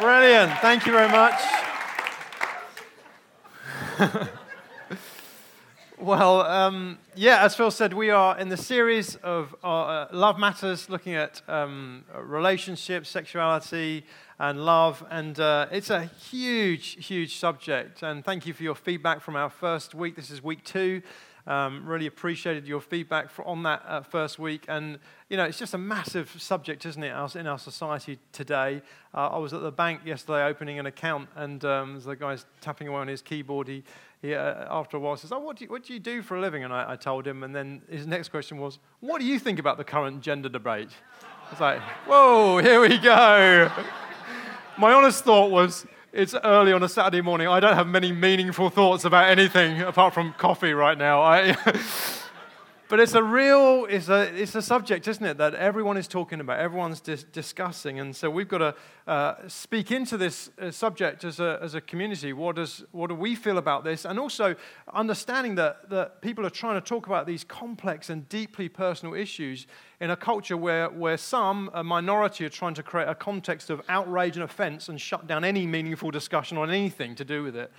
Brilliant. Thank you very much. well, um, yeah, as Phil said, we are in the series of uh, Love Matters, looking at um, relationships, sexuality, and love. And uh, it's a huge, huge subject. And thank you for your feedback from our first week. This is week two. Um, really appreciated your feedback for, on that uh, first week. And, you know, it's just a massive subject, isn't it, in our society today. Uh, I was at the bank yesterday opening an account, and um, the guy's tapping away on his keyboard. He, he uh, after a while, says, Oh, what do, you, what do you do for a living? And I, I told him. And then his next question was, What do you think about the current gender debate? It's like, Whoa, here we go. My honest thought was, it's early on a Saturday morning. I don't have many meaningful thoughts about anything apart from coffee right now. I, but it's a real, it's a, it's a subject, isn't it, that everyone is talking about, everyone's dis- discussing. And so we've got to uh, speak into this uh, subject as a, as a community. What, does, what do we feel about this? And also understanding that, that people are trying to talk about these complex and deeply personal issues in a culture where, where some, a minority, are trying to create a context of outrage and offense and shut down any meaningful discussion on anything to do with it.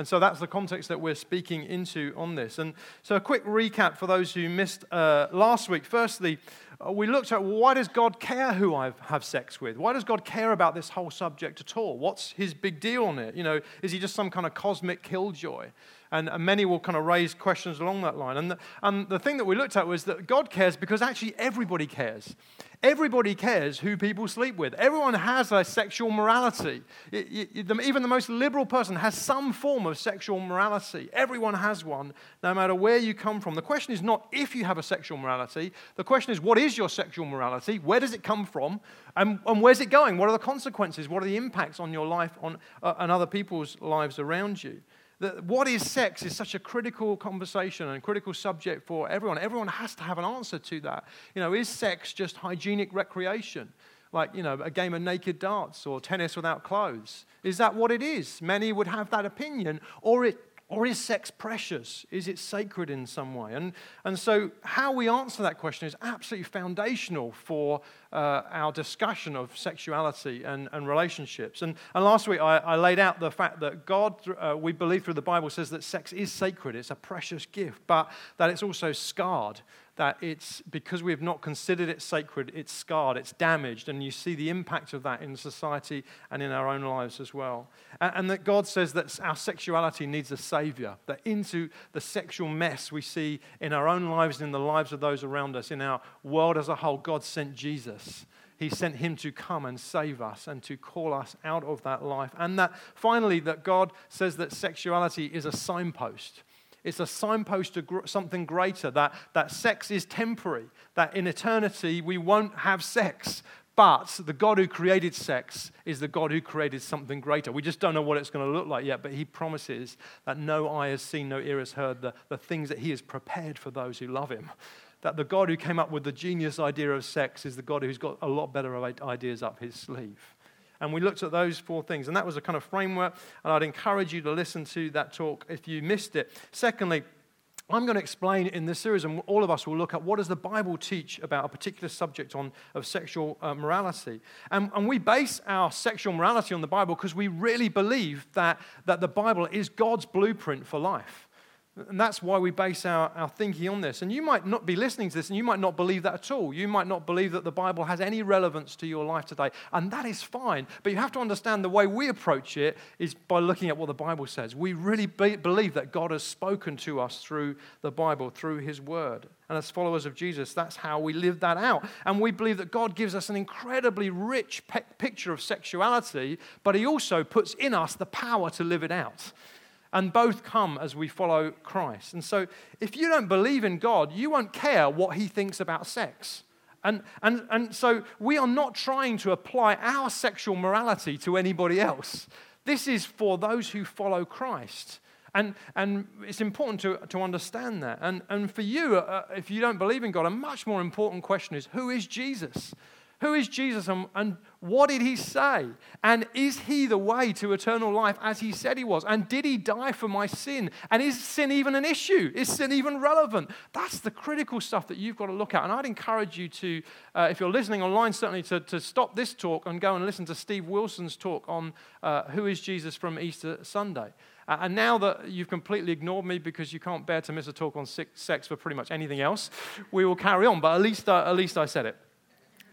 And so that's the context that we're speaking into on this. And so, a quick recap for those who missed uh, last week. Firstly, uh, we looked at why does God care who I have sex with? Why does God care about this whole subject at all? What's his big deal on it? You know, is he just some kind of cosmic killjoy? And, and many will kind of raise questions along that line. And the, and the thing that we looked at was that God cares because actually everybody cares. Everybody cares who people sleep with. Everyone has a sexual morality. Even the most liberal person has some form of sexual morality. Everyone has one, no matter where you come from. The question is not if you have a sexual morality. The question is what is your sexual morality? Where does it come from? And, and where's it going? What are the consequences? What are the impacts on your life on, uh, and other people's lives around you? That what is sex is such a critical conversation and critical subject for everyone. Everyone has to have an answer to that. You know, is sex just hygienic recreation? Like, you know, a game of naked darts or tennis without clothes? Is that what it is? Many would have that opinion. Or it or is sex precious? Is it sacred in some way? And, and so, how we answer that question is absolutely foundational for uh, our discussion of sexuality and, and relationships. And, and last week, I, I laid out the fact that God, uh, we believe through the Bible, says that sex is sacred, it's a precious gift, but that it's also scarred that it's because we have not considered it sacred, it's scarred, it's damaged, and you see the impact of that in society and in our own lives as well. And, and that God says that our sexuality needs a savior, that into the sexual mess we see in our own lives and in the lives of those around us, in our world as a whole, God sent Jesus. He sent him to come and save us and to call us out of that life. And that finally, that God says that sexuality is a signpost it's a signpost to gr- something greater that, that sex is temporary, that in eternity we won't have sex. But the God who created sex is the God who created something greater. We just don't know what it's going to look like yet, but He promises that no eye has seen, no ear has heard the, the things that He has prepared for those who love Him. That the God who came up with the genius idea of sex is the God who's got a lot better ideas up His sleeve. And we looked at those four things. And that was a kind of framework. And I'd encourage you to listen to that talk if you missed it. Secondly, I'm going to explain in this series, and all of us will look at what does the Bible teach about a particular subject on, of sexual uh, morality. And, and we base our sexual morality on the Bible because we really believe that, that the Bible is God's blueprint for life. And that's why we base our, our thinking on this. And you might not be listening to this and you might not believe that at all. You might not believe that the Bible has any relevance to your life today. And that is fine. But you have to understand the way we approach it is by looking at what the Bible says. We really be- believe that God has spoken to us through the Bible, through His Word. And as followers of Jesus, that's how we live that out. And we believe that God gives us an incredibly rich pe- picture of sexuality, but He also puts in us the power to live it out. And both come as we follow Christ. And so, if you don't believe in God, you won't care what He thinks about sex. And, and, and so, we are not trying to apply our sexual morality to anybody else. This is for those who follow Christ. And, and it's important to, to understand that. And, and for you, uh, if you don't believe in God, a much more important question is who is Jesus? Who is Jesus and, and what did he say? And is he the way to eternal life as he said he was? And did he die for my sin? And is sin even an issue? Is sin even relevant? That's the critical stuff that you've got to look at. And I'd encourage you to, uh, if you're listening online, certainly to, to stop this talk and go and listen to Steve Wilson's talk on uh, who is Jesus from Easter Sunday. Uh, and now that you've completely ignored me because you can't bear to miss a talk on sex for pretty much anything else, we will carry on. But at least, I, at least I said it.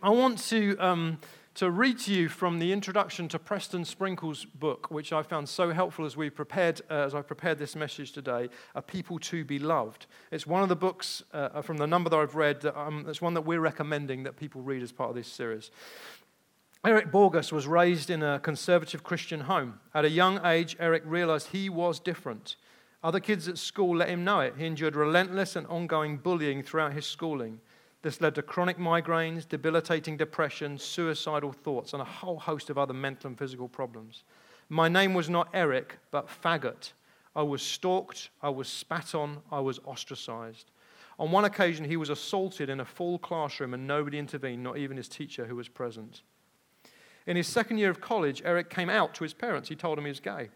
I want to, um, to read to you from the introduction to Preston Sprinkle's book, which I found so helpful as we prepared, uh, as I prepared this message today, A People to Be Loved. It's one of the books uh, from the number that I've read, that, um, it's one that we're recommending that people read as part of this series. Eric Borges was raised in a conservative Christian home. At a young age, Eric realized he was different. Other kids at school let him know it. He endured relentless and ongoing bullying throughout his schooling. This led to chronic migraines, debilitating depression, suicidal thoughts, and a whole host of other mental and physical problems. My name was not Eric, but faggot. I was stalked, I was spat on, I was ostracized. On one occasion, he was assaulted in a full classroom and nobody intervened, not even his teacher who was present. In his second year of college, Eric came out to his parents. He told them he was gay.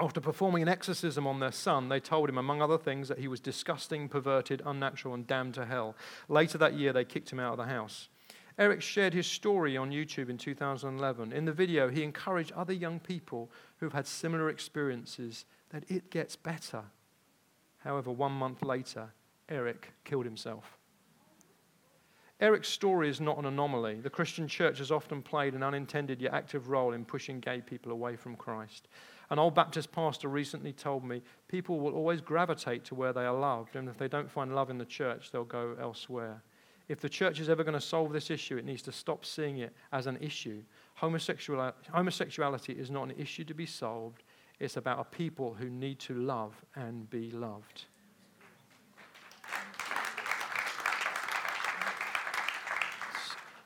After performing an exorcism on their son, they told him, among other things, that he was disgusting, perverted, unnatural, and damned to hell. Later that year, they kicked him out of the house. Eric shared his story on YouTube in 2011. In the video, he encouraged other young people who've had similar experiences that it gets better. However, one month later, Eric killed himself. Eric's story is not an anomaly. The Christian church has often played an unintended yet active role in pushing gay people away from Christ. An old Baptist pastor recently told me people will always gravitate to where they are loved, and if they don't find love in the church, they'll go elsewhere. If the church is ever going to solve this issue, it needs to stop seeing it as an issue. Homosexuality, homosexuality is not an issue to be solved, it's about a people who need to love and be loved.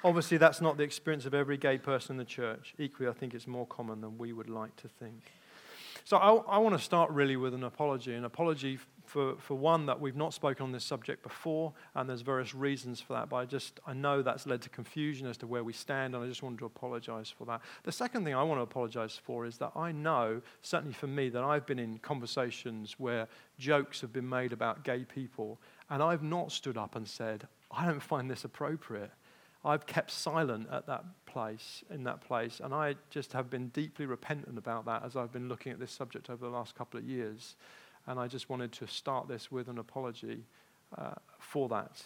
Obviously, that's not the experience of every gay person in the church. Equally, I think it's more common than we would like to think. So, I, I want to start really with an apology an apology for, for one, that we've not spoken on this subject before, and there's various reasons for that, but I just, I know that's led to confusion as to where we stand, and I just wanted to apologize for that. The second thing I want to apologize for is that I know, certainly for me, that I've been in conversations where jokes have been made about gay people, and I've not stood up and said, I don't find this appropriate. I've kept silent at that place, in that place, and I just have been deeply repentant about that as I've been looking at this subject over the last couple of years. And I just wanted to start this with an apology uh, for that.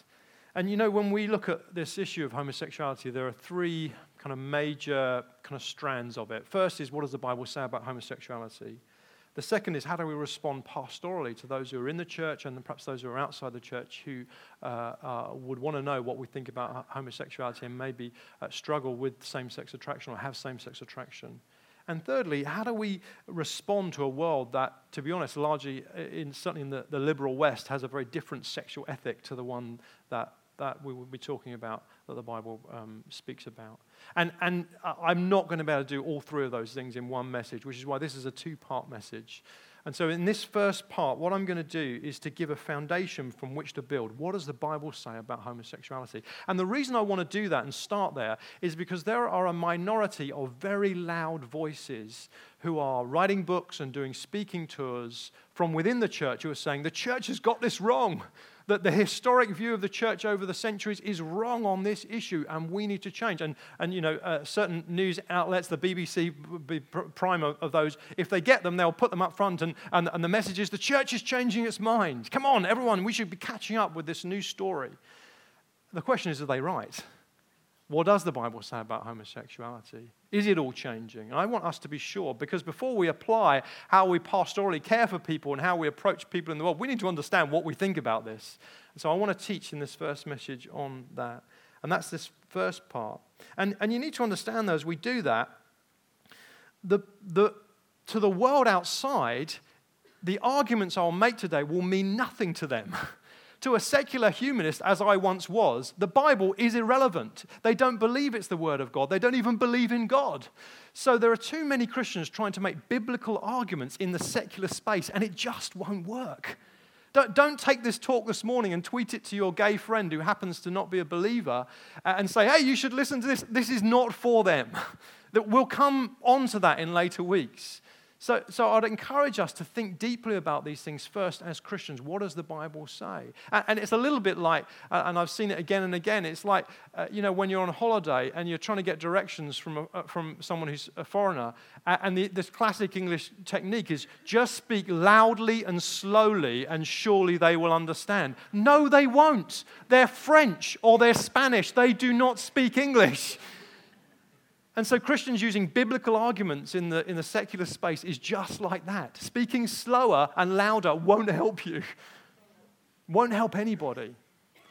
And you know, when we look at this issue of homosexuality, there are three kind of major kind of strands of it. First is what does the Bible say about homosexuality? The second is how do we respond pastorally to those who are in the church and perhaps those who are outside the church who uh, uh, would want to know what we think about homosexuality and maybe uh, struggle with same sex attraction or have same sex attraction. And thirdly, how do we respond to a world that, to be honest, largely, uh, in, certainly in the, the liberal West, has a very different sexual ethic to the one that, that we will be talking about, that the Bible um, speaks about? And, and I'm not going to be able to do all three of those things in one message, which is why this is a two part message. And so, in this first part, what I'm going to do is to give a foundation from which to build. What does the Bible say about homosexuality? And the reason I want to do that and start there is because there are a minority of very loud voices who are writing books and doing speaking tours from within the church who are saying, the church has got this wrong that the historic view of the church over the centuries is wrong on this issue and we need to change. And, and you know, uh, certain news outlets, the BBC, be prime of, of, those, if they get them, they'll put them up front. And, and, and the message is the church is changing its mind. Come on, everyone, we should be catching up with this new story. The question is, are they right? What does the Bible say about homosexuality? Is it all changing? And I want us to be sure because before we apply how we pastorally care for people and how we approach people in the world, we need to understand what we think about this. And so I want to teach in this first message on that. And that's this first part. And, and you need to understand, though, as we do that, the, the, to the world outside, the arguments I'll make today will mean nothing to them. To a secular humanist, as I once was, the Bible is irrelevant. They don't believe it's the Word of God, they don't even believe in God. So there are too many Christians trying to make biblical arguments in the secular space, and it just won't work. Don't, don't take this talk this morning and tweet it to your gay friend who happens to not be a believer uh, and say, hey, you should listen to this. This is not for them. that we'll come on to that in later weeks. So, so I'd encourage us to think deeply about these things first as Christians. What does the Bible say? And, and it's a little bit like, uh, and I've seen it again and again, it's like, uh, you know, when you're on holiday and you're trying to get directions from, a, uh, from someone who's a foreigner, and the, this classic English technique is just speak loudly and slowly, and surely they will understand. No, they won't. They're French or they're Spanish. They do not speak English. And so, Christians using biblical arguments in the, in the secular space is just like that. Speaking slower and louder won't help you, won't help anybody.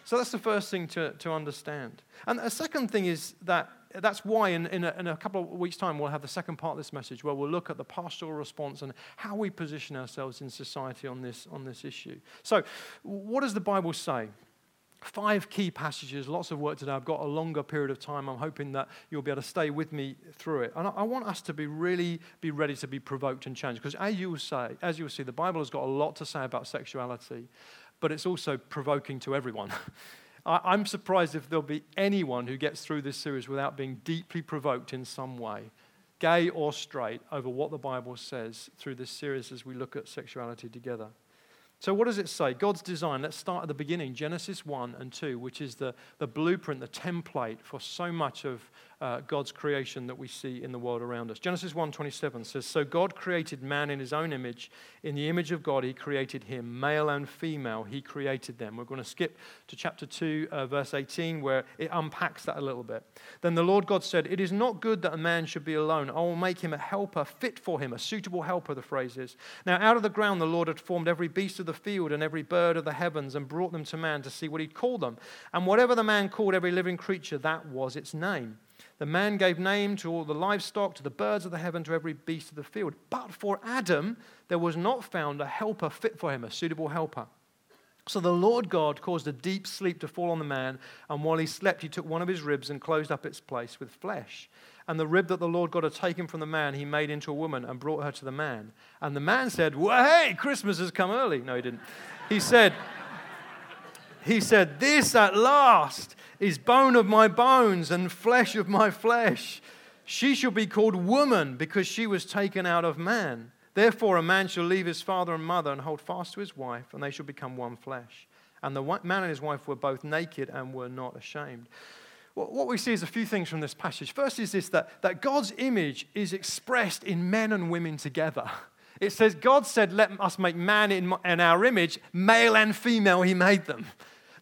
So, that's the first thing to, to understand. And a second thing is that that's why in, in a, in, a, couple of weeks' time we'll have the second part of this message where we'll look at the pastoral response and how we position ourselves in society on this, on this issue. So, what does the Bible say? Five key passages, lots of work today. I've got a longer period of time. I'm hoping that you'll be able to stay with me through it. And I, want us to be really be ready to be provoked and changed. Because as you will say, as you will see, the Bible has got a lot to say about sexuality, but it's also provoking to everyone. I'm surprised if there'll be anyone who gets through this series without being deeply provoked in some way, gay or straight, over what the Bible says through this series as we look at sexuality together. So, what does it say? God's design, let's start at the beginning Genesis 1 and 2, which is the, the blueprint, the template for so much of uh, God's creation that we see in the world around us. Genesis 1:27 says, "So God created man in his own image, in the image of God he created him, male and female he created them." We're going to skip to chapter 2 uh, verse 18 where it unpacks that a little bit. Then the Lord God said, "It is not good that a man should be alone. I will make him a helper fit for him, a suitable helper," the phrase is. Now out of the ground the Lord had formed every beast of the field and every bird of the heavens and brought them to man to see what he'd call them. And whatever the man called every living creature, that was its name. The man gave name to all the livestock, to the birds of the heaven, to every beast of the field. But for Adam, there was not found a helper fit for him, a suitable helper. So the Lord God caused a deep sleep to fall on the man, and while he slept, he took one of his ribs and closed up its place with flesh. And the rib that the Lord God had taken from the man, he made into a woman and brought her to the man. And the man said, Well, hey, Christmas has come early. No, he didn't. He said, he said, This at last is bone of my bones and flesh of my flesh. She shall be called woman because she was taken out of man. Therefore, a man shall leave his father and mother and hold fast to his wife, and they shall become one flesh. And the man and his wife were both naked and were not ashamed. What we see is a few things from this passage. First is this that, that God's image is expressed in men and women together. It says, God said, Let us make man in, in our image, male and female, he made them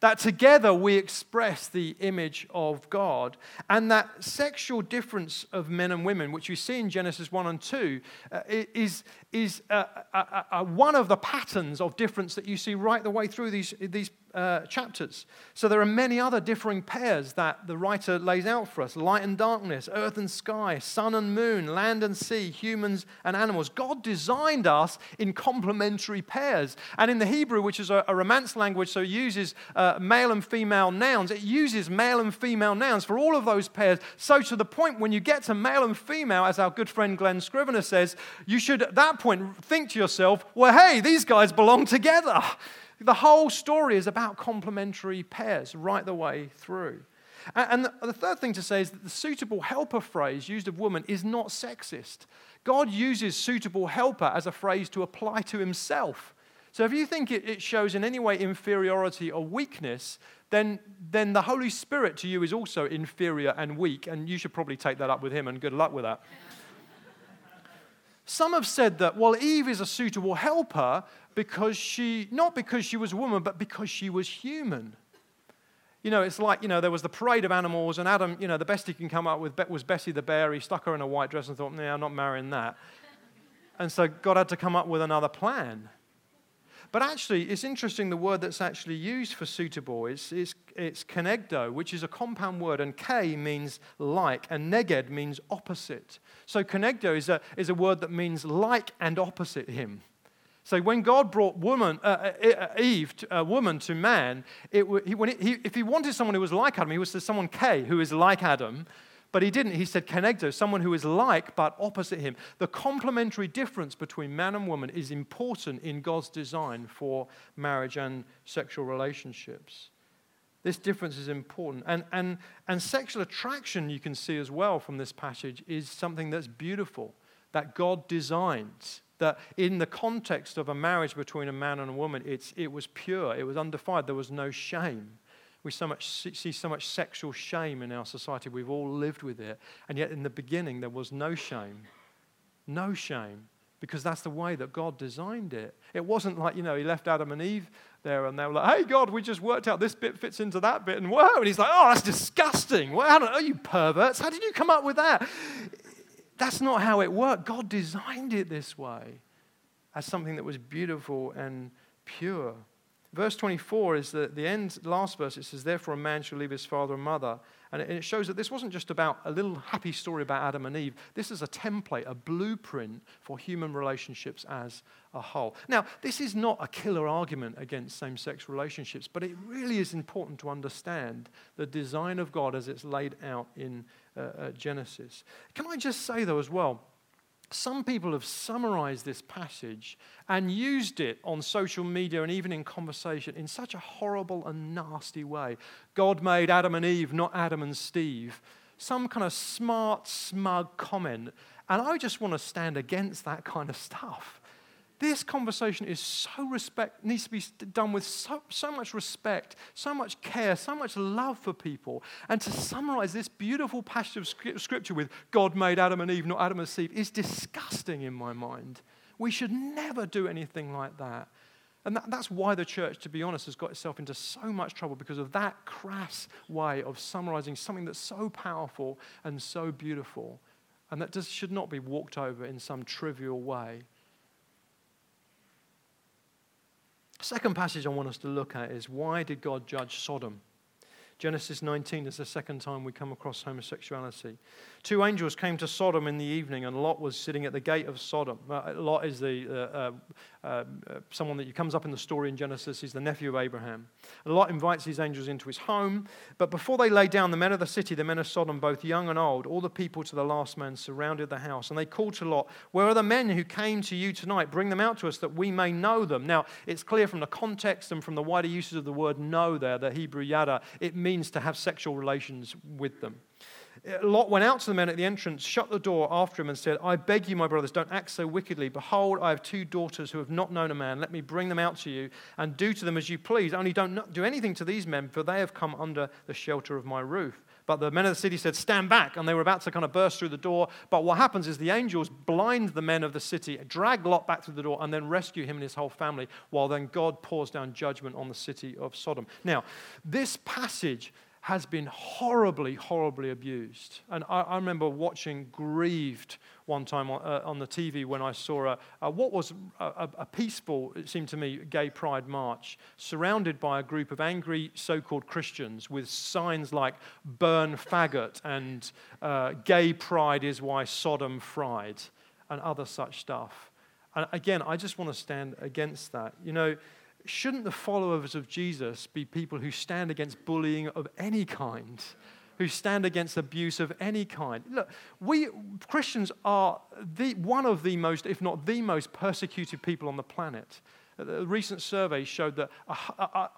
that together we express the image of God. And that sexual difference of men and women, which you see in Genesis 1 and 2, uh, is, is uh, uh, one of the patterns of difference that you see right the way through these, these uh, chapters. So there are many other differing pairs that the writer lays out for us light and darkness, earth and sky, sun and moon, land and sea, humans and animals. God designed us in complementary pairs. And in the Hebrew, which is a, a Romance language, so uses uh, male and female nouns, it uses male and female nouns for all of those pairs. So to the point when you get to male and female, as our good friend Glen Scrivener says, you should at that point think to yourself, well, hey, these guys belong together. The whole story is about complementary pairs right the way through. And the third thing to say is that the suitable helper phrase used of woman is not sexist. God uses suitable helper as a phrase to apply to himself. So if you think it shows in any way inferiority or weakness, then, then the Holy Spirit to you is also inferior and weak, and you should probably take that up with him, and good luck with that. Some have said that, well, Eve is a suitable helper because she, not because she was a woman, but because she was human. You know, it's like, you know, there was the parade of animals, and Adam, you know, the best he can come up with was Bessie the bear. He stuck her in a white dress and thought, nah, I'm not marrying that. And so God had to come up with another plan. But actually, it's interesting the word that's actually used for suitable is, is it's kenegdo, which is a compound word, and K means like, and neged means opposite. So kenegdo is a, is a word that means like and opposite him. So when God brought woman, uh, uh, uh Eve, a uh, woman to man, it, he, when he, if he wanted someone who was like Adam, he was to someone K, who is like Adam, But he didn't. He said kenegdo, someone who is like but opposite him. The complementary difference between man and woman is important in God's design for marriage and sexual relationships. This difference is important. And, and, and sexual attraction, you can see as well from this passage, is something that's beautiful, that God designs. That in the context of a marriage between a man and a woman, it's, it was pure, it was undefiled, there was no shame. We so much see so much sexual shame in our society. We've all lived with it. And yet, in the beginning, there was no shame. No shame. Because that's the way that God designed it. It wasn't like, you know, He left Adam and Eve there and they were like, hey, God, we just worked out this bit fits into that bit. And whoa. And He's like, oh, that's disgusting. Well, are you perverts? How did you come up with that? That's not how it worked. God designed it this way as something that was beautiful and pure. Verse 24 is the, the end, last verse. It says, Therefore, a man shall leave his father and mother. And it, and it shows that this wasn't just about a little happy story about Adam and Eve. This is a template, a blueprint for human relationships as a whole. Now, this is not a killer argument against same sex relationships, but it really is important to understand the design of God as it's laid out in uh, uh, Genesis. Can I just say, though, as well, some people have summarized this passage and used it on social media and even in conversation in such a horrible and nasty way. God made Adam and Eve, not Adam and Steve. Some kind of smart, smug comment. And I just want to stand against that kind of stuff. This conversation is so respect, needs to be done with so, so much respect, so much care, so much love for people. And to summarize this beautiful passage of scripture with God made Adam and Eve, not Adam and Eve, is disgusting in my mind. We should never do anything like that. And that, that's why the church, to be honest, has got itself into so much trouble because of that crass way of summarizing something that's so powerful and so beautiful. And that just should not be walked over in some trivial way. Second passage I want us to look at is why did God judge Sodom? Genesis 19 is the second time we come across homosexuality. Two angels came to Sodom in the evening, and Lot was sitting at the gate of Sodom. Uh, Lot is the, uh, uh, uh, someone that comes up in the story in Genesis. He's the nephew of Abraham. And Lot invites these angels into his home. But before they lay down, the men of the city, the men of Sodom, both young and old, all the people to the last man surrounded the house. And they called to Lot, Where are the men who came to you tonight? Bring them out to us that we may know them. Now, it's clear from the context and from the wider uses of the word know there, the Hebrew yada, it means to have sexual relations with them. Uh, Lot went out to the men at the entrance, shut the door after him, and said, I beg you, my brothers, don't act so wickedly. Behold, I have two daughters who have not known a man. Let me bring them out to you and do to them as you please. Only don't do anything to these men, for they have come under the shelter of my roof. But the men of the city said, Stand back. And they were about to kind of burst through the door. But what happens is the angels blind the men of the city, drag Lot back through the door, and then rescue him and his whole family, while then God pours down judgment on the city of Sodom. Now, this passage has been horribly, horribly abused. And I, I remember watching Grieved one time on, uh, on, the TV when I saw a, a what was a, a, peaceful, it seemed to me, gay pride march surrounded by a group of angry so called Christians with signs like burn faggot and uh, gay pride is why Sodom fried and other such stuff. And again, I just want to stand against that. You know, shouldn't the followers of Jesus be people who stand against bullying of any kind? Who stand against abuse of any kind. Look, we Christians are the, one of the most, if not the most, persecuted people on the planet. A recent survey showed that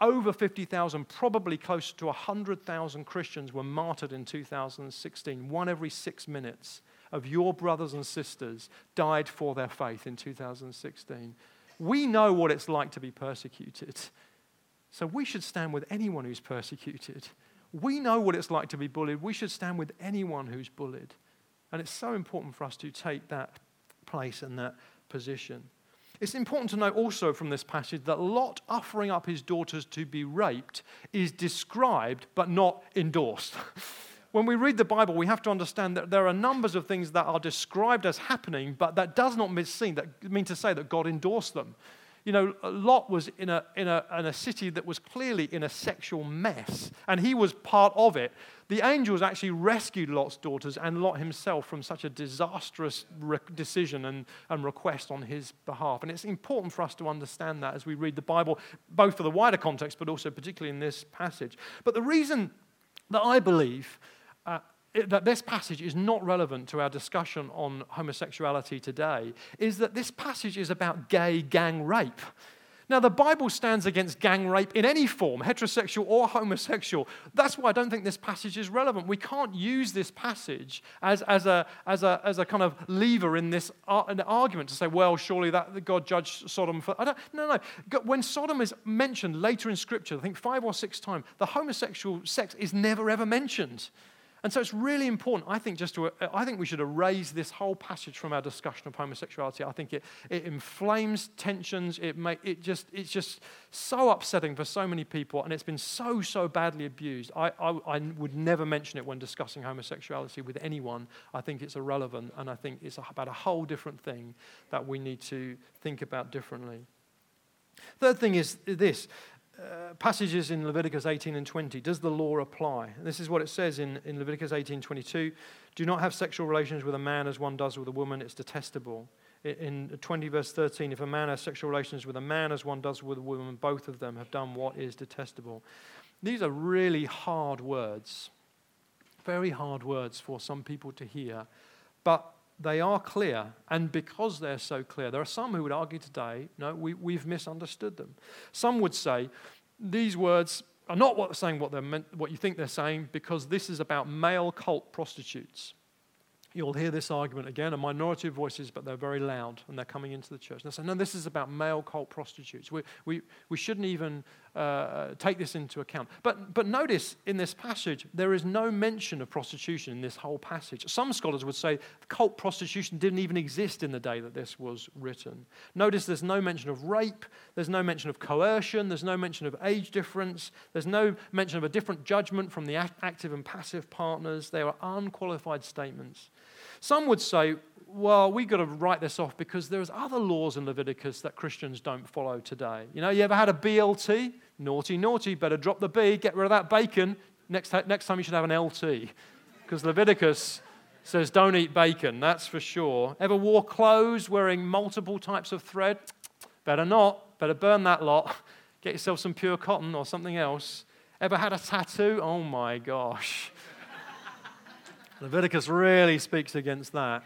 over 50,000, probably close to 100,000 Christians were martyred in 2016. One every six minutes of your brothers and sisters died for their faith in 2016. We know what it's like to be persecuted. So we should stand with anyone who's persecuted. We know what it's like to be bullied. We should stand with anyone who's bullied. And it's so important for us to take that place and that position. It's important to note also from this passage that Lot offering up his daughters to be raped is described but not endorsed. when we read the Bible, we have to understand that there are numbers of things that are described as happening, but that does not mean, that, mean to say that God endorsed them. You know, Lot was in a, in, a, in a city that was clearly in a sexual mess, and he was part of it. The angels actually rescued Lot's daughters and Lot himself from such a disastrous re- decision and, and request on his behalf. And it's important for us to understand that as we read the Bible, both for the wider context, but also particularly in this passage. But the reason that I believe that this passage is not relevant to our discussion on homosexuality today is that this passage is about gay gang rape. Now, the Bible stands against gang rape in any form, heterosexual or homosexual. That's why I don't think this passage is relevant. We can't use this passage as, as, a, as, a, as a kind of lever in this uh, an argument to say, well, surely that God judged Sodom for. I don't, no, no. When Sodom is mentioned later in Scripture, I think five or six times, the homosexual sex is never ever mentioned. And so it's really important, I think, just to, I think we should erase this whole passage from our discussion of homosexuality. I think it, it inflames tensions. It, make, it just, it's just so upsetting for so many people, and it's been so, so badly abused. I, I, I would never mention it when discussing homosexuality with anyone. I think it's irrelevant, and I think it's about a whole different thing that we need to think about differently. Third thing is this uh, passages in Leviticus 18 and 20, does the law apply? And this is what it says in, in Leviticus 18 22. Do not have sexual relations with a man as one does with a woman, it's detestable. In 20 verse 13, if a man has sexual relations with a man as one does with a woman, both of them have done what is detestable. These are really hard words, very hard words for some people to hear, but they are clear, and because they're so clear, there are some who would argue today, no, we, we've misunderstood them. Some would say these words are not what, saying what, they're meant, what you think they're saying because this is about male cult prostitutes. You'll hear this argument again, a minority of voices, but they're very loud and they're coming into the church. And they say, no, this is about male cult prostitutes. We, we, we shouldn't even uh, take this into account. But, but notice in this passage, there is no mention of prostitution in this whole passage. Some scholars would say cult prostitution didn't even exist in the day that this was written. Notice there's no mention of rape, there's no mention of coercion, there's no mention of age difference, there's no mention of a different judgment from the active and passive partners. They are unqualified statements. Some would say, well, we've got to write this off because there's other laws in Leviticus that Christians don't follow today. You know, you ever had a BLT? Naughty, naughty, better drop the B, get rid of that bacon. Next, next time you should have an LT. Because Leviticus says don't eat bacon, that's for sure. Ever wore clothes wearing multiple types of thread? Better not. Better burn that lot. Get yourself some pure cotton or something else. Ever had a tattoo? Oh my gosh. Leviticus really speaks against that.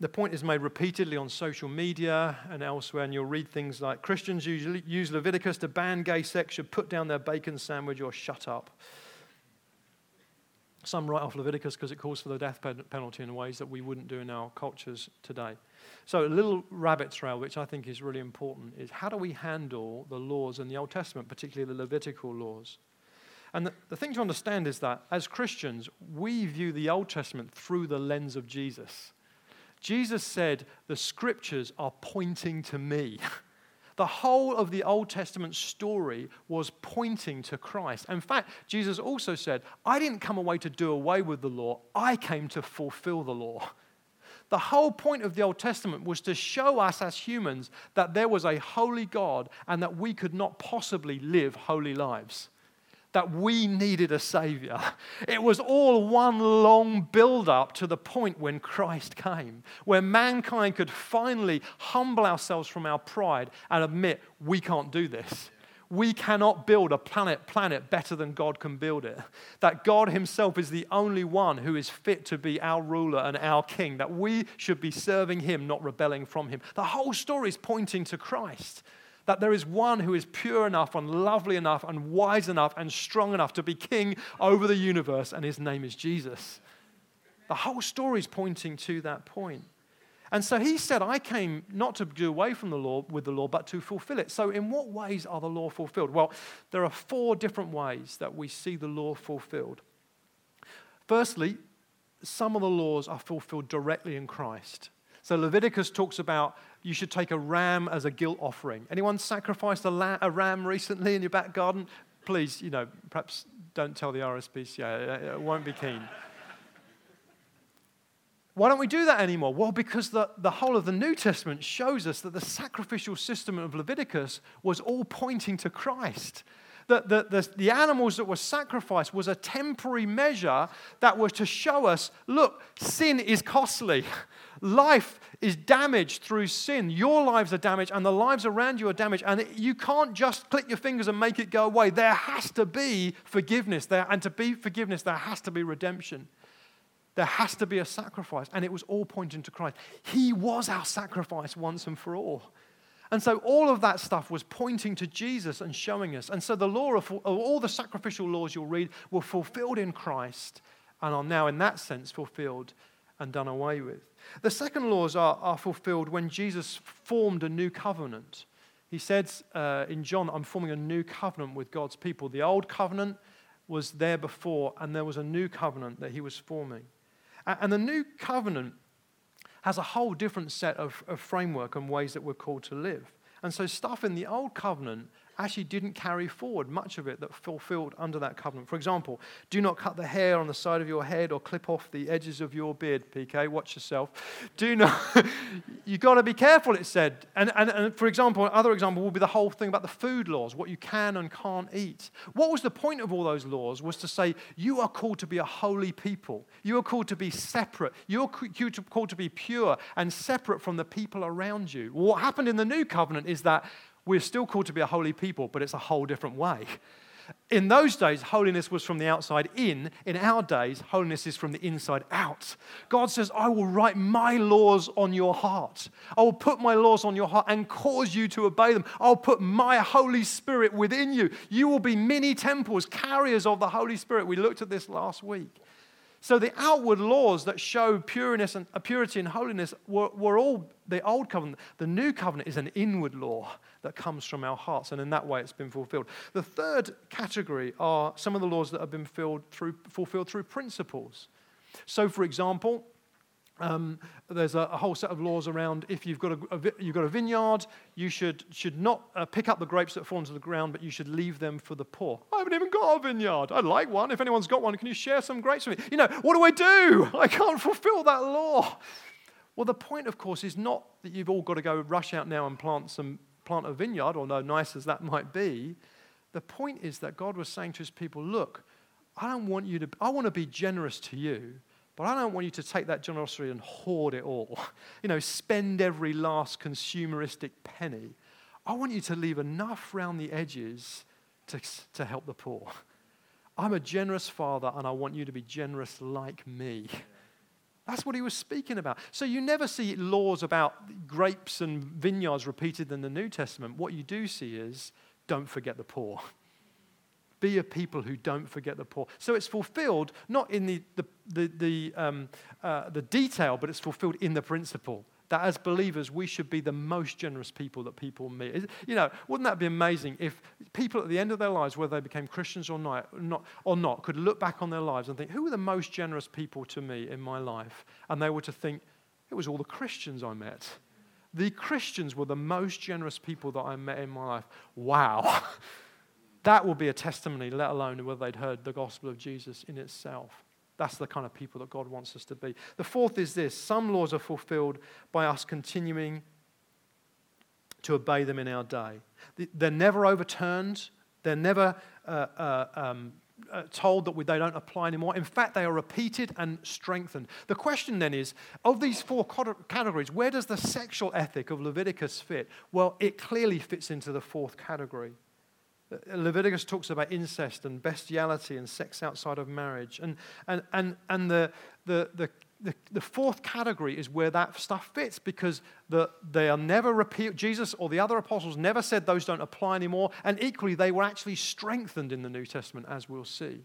The point is made repeatedly on social media and elsewhere, and you'll read things like Christians usually use Leviticus to ban gay sex, should put down their bacon sandwich or shut up. Some write off Leviticus because it calls for the death penalty in ways that we wouldn't do in our cultures today. So, a little rabbit trail, which I think is really important, is how do we handle the laws in the Old Testament, particularly the Levitical laws? And the, the thing to understand is that as Christians, we view the Old Testament through the lens of Jesus. Jesus said, The scriptures are pointing to me. The whole of the Old Testament story was pointing to Christ. In fact, Jesus also said, I didn't come away to do away with the law, I came to fulfill the law. The whole point of the Old Testament was to show us as humans that there was a holy God and that we could not possibly live holy lives that we needed a Savior. It was all one long build up to the point when Christ came, where mankind could finally humble ourselves from our pride and admit we can't do this. We cannot build a planet planet better than God can build it. That God himself is the only one who is fit to be our ruler and our king. That we should be serving him, not rebelling from him. The whole story is pointing to Christ that there is one who is pure enough and lovely enough and wise enough and strong enough to be king over the universe, and his name is Jesus. The whole story is pointing to that point. And so he said, I came not to do away from the law with the law, but to fulfill it. So, in what ways are the law fulfilled? Well, there are four different ways that we see the law fulfilled. Firstly, some of the laws are fulfilled directly in Christ. So Leviticus talks about you should take a ram as a guilt offering. Anyone sacrificed a, la- a ram recently in your back garden? Please, you know, perhaps don't tell the RSPCA, it won't be keen. Why don't we do that anymore? Well, because the, the whole of the New Testament shows us that the sacrificial system of Leviticus was all pointing to Christ. The, the, the, the, animals that were sacrificed was a temporary measure that was to show us look, sin is costly. Life is damaged through sin. Your lives are damaged, and the lives around you are damaged. And you can't just click your fingers and make it go away. There has to be forgiveness there. And to be forgiveness, there has to be redemption. There has to be a sacrifice. And it was all pointing to Christ. He was our sacrifice once and for all. And so all of that stuff was pointing to Jesus and showing us. And so the law of all the sacrificial laws you'll read were fulfilled in Christ and are now, in that sense, fulfilled and done away with. The second laws are, are fulfilled when Jesus formed a new covenant. He said uh, in John, I'm forming a new covenant with God's people. The old covenant was there before, and there was a new covenant that he was forming. And the new covenant has a whole different set of, of framework and ways that we're called to live. And so, stuff in the old covenant actually didn't carry forward much of it that fulfilled under that covenant. For example, do not cut the hair on the side of your head or clip off the edges of your beard, PK. Watch yourself. Do not, you've got to be careful, it said. And, and, and for example, another example will be the whole thing about the food laws, what you can and can't eat. What was the point of all those laws was to say, you are called to be a holy people. You are called to be separate. You're called to be pure and separate from the people around you. What happened in the new covenant is that we're still called to be a holy people, but it's a whole different way. In those days, holiness was from the outside in. In our days, holiness is from the inside out. God says, I will write my laws on your heart. I will put my laws on your heart and cause you to obey them. I'll put my Holy Spirit within you. You will be mini temples, carriers of the Holy Spirit. We looked at this last week. So the outward laws that show pureness and, uh, purity and holiness were, were all the old covenant. The new covenant is an inward law that comes from our hearts, and in that way it's been fulfilled. The third category are some of the laws that have been through, fulfilled through principles. So, for example, um, there's a, a, whole set of laws around if you've got a, a you've got a vineyard, you should, should not uh, pick up the grapes that fall into the ground, but you should leave them for the poor. I haven't even got a vineyard. I'd like one. If anyone's got one, can you share some grapes with me? You know, what do I do? I can't fulfill that law. Well, the point, of course, is not that you've all got to go rush out now and plant, some, plant a vineyard, although nice as that might be. The point is that God was saying to his people, look, I don't want you to, I want to be generous to you, but I don't want you to take that generosity and hoard it all. You know, spend every last consumeristic penny. I want you to leave enough around the edges to, to help the poor. I'm a generous father, and I want you to be generous like me. That's what he was speaking about. So you never see laws about grapes and vineyards repeated in the New Testament. What you do see is don't forget the poor. Be a people who don't forget the poor. So it's fulfilled not in the, the, the, the, um, uh, the detail, but it's fulfilled in the principle that as believers we should be the most generous people that people meet. You know, wouldn't that be amazing if people at the end of their lives, whether they became Christians or not, or not could look back on their lives and think, who were the most generous people to me in my life? And they were to think, it was all the Christians I met. The Christians were the most generous people that I met in my life. Wow. that will be a testimony, let alone whether they'd heard the gospel of Jesus in itself. That's the kind of people that God wants us to be. The fourth is this some laws are fulfilled by us continuing to obey them in our day. They're never overturned, they're never uh, uh, um, uh, told that we, they don't apply anymore. In fact, they are repeated and strengthened. The question then is of these four categories, where does the sexual ethic of Leviticus fit? Well, it clearly fits into the fourth category. Leviticus talks about incest and bestiality and sex outside of marriage. And, and, and, and the, the, the, the, the fourth category is where that stuff fits because the, they are never repeat. Jesus or the other apostles never said those don't apply anymore. And equally, they were actually strengthened in the New Testament, as we'll see.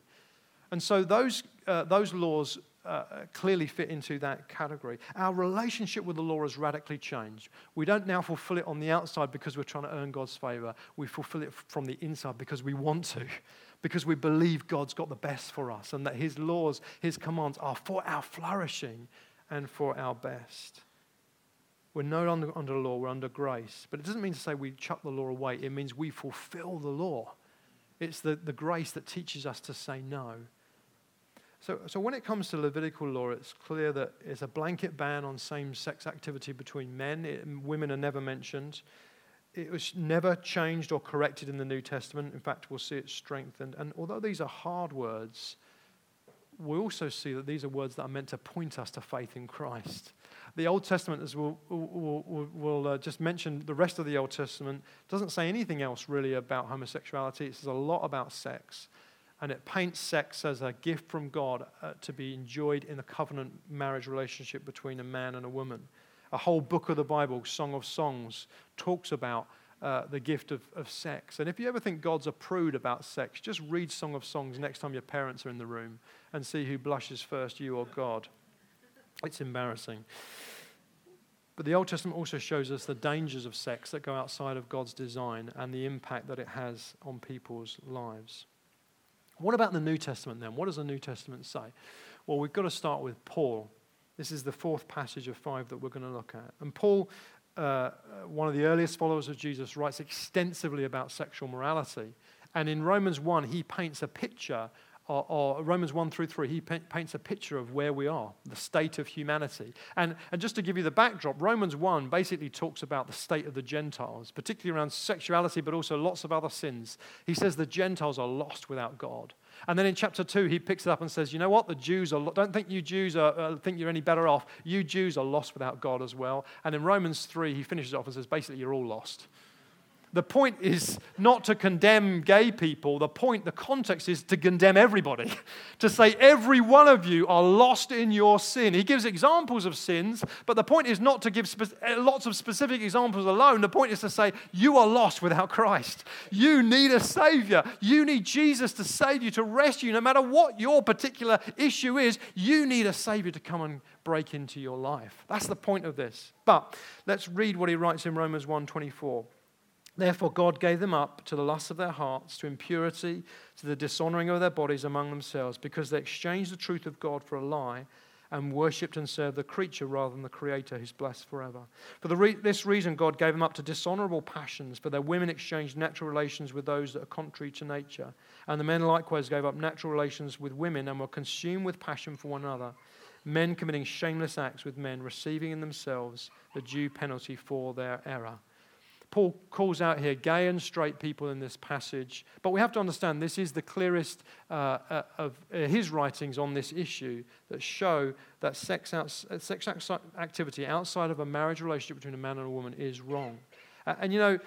And so those, uh, those laws uh, clearly fit into that category. Our relationship with the law has radically changed. We don't now fulfill it on the outside because we're trying to earn God's favor. We fulfill it from the inside because we want to, because we believe God's got the best for us and that His laws, His commands are for our flourishing and for our best. We're no longer under the law, we're under grace. But it doesn't mean to say we chuck the law away, it means we fulfill the law. It's the, the grace that teaches us to say no so, so when it comes to Levitical law, it's clear that it's a blanket ban on same-sex activity between men. It, women are never mentioned. It was never changed or corrected in the New Testament. In fact, we'll see it strengthened. And although these are hard words, we also see that these are words that are meant to point us to faith in Christ. The Old Testament, as we'll, we'll, we'll uh, just mention, the rest of the Old Testament doesn't say anything else really about homosexuality. It says a lot about sex. And it paints sex as a gift from God uh, to be enjoyed in a covenant marriage relationship between a man and a woman. A whole book of the Bible, Song of Songs, talks about uh, the gift of, of sex. And if you ever think God's a prude about sex, just read Song of Songs next time your parents are in the room and see who blushes first, you or God. It's embarrassing. But the Old Testament also shows us the dangers of sex that go outside of God's design and the impact that it has on people's lives. What about the New Testament then? What does the New Testament say? Well, we've got to start with Paul. This is the fourth passage of five that we're going to look at. And Paul, uh, one of the earliest followers of Jesus, writes extensively about sexual morality. And in Romans 1, he paints a picture or, or, Romans 1 through 3, he paints a picture of where we are, the state of humanity. And, and just to give you the backdrop, Romans 1 basically talks about the state of the Gentiles, particularly around sexuality, but also lots of other sins. He says the Gentiles are lost without God. And then in chapter 2, he picks it up and says, You know what? The Jews are, don't think you Jews are, uh, think you're any better off. You Jews are lost without God as well. And in Romans 3, he finishes off and says, Basically, you're all lost the point is not to condemn gay people. The point, the context is to condemn everybody. to say every one of you are lost in your sin. He gives examples of sins, but the point is not to give spe- eh, lots of specific examples alone. The point is to say you are lost without Christ. You need a Savior. You need Jesus to save you, to rescue you. No matter what your particular issue is, you need a Savior to come and break into your life. That's the point of this. But let's read what he writes in Romans 1 24. Therefore, God gave them up to the lusts of their hearts, to impurity, to the dishonoring of their bodies among themselves, because they exchanged the truth of God for a lie and worshipped and served the creature rather than the Creator who's blessed forever. For re- this reason, God gave them up to dishonorable passions, for their women exchanged natural relations with those that are contrary to nature. And the men likewise gave up natural relations with women and were consumed with passion for one another. Men committing shameless acts with men, receiving in themselves the due penalty for their error. Paul calls out here gay and straight people in this passage, but we have to understand this is the clearest uh, uh of uh, his writings on this issue that show that sex, outs- uh, sex activity outside of a marriage relationship between a man and a woman is wrong. And you know,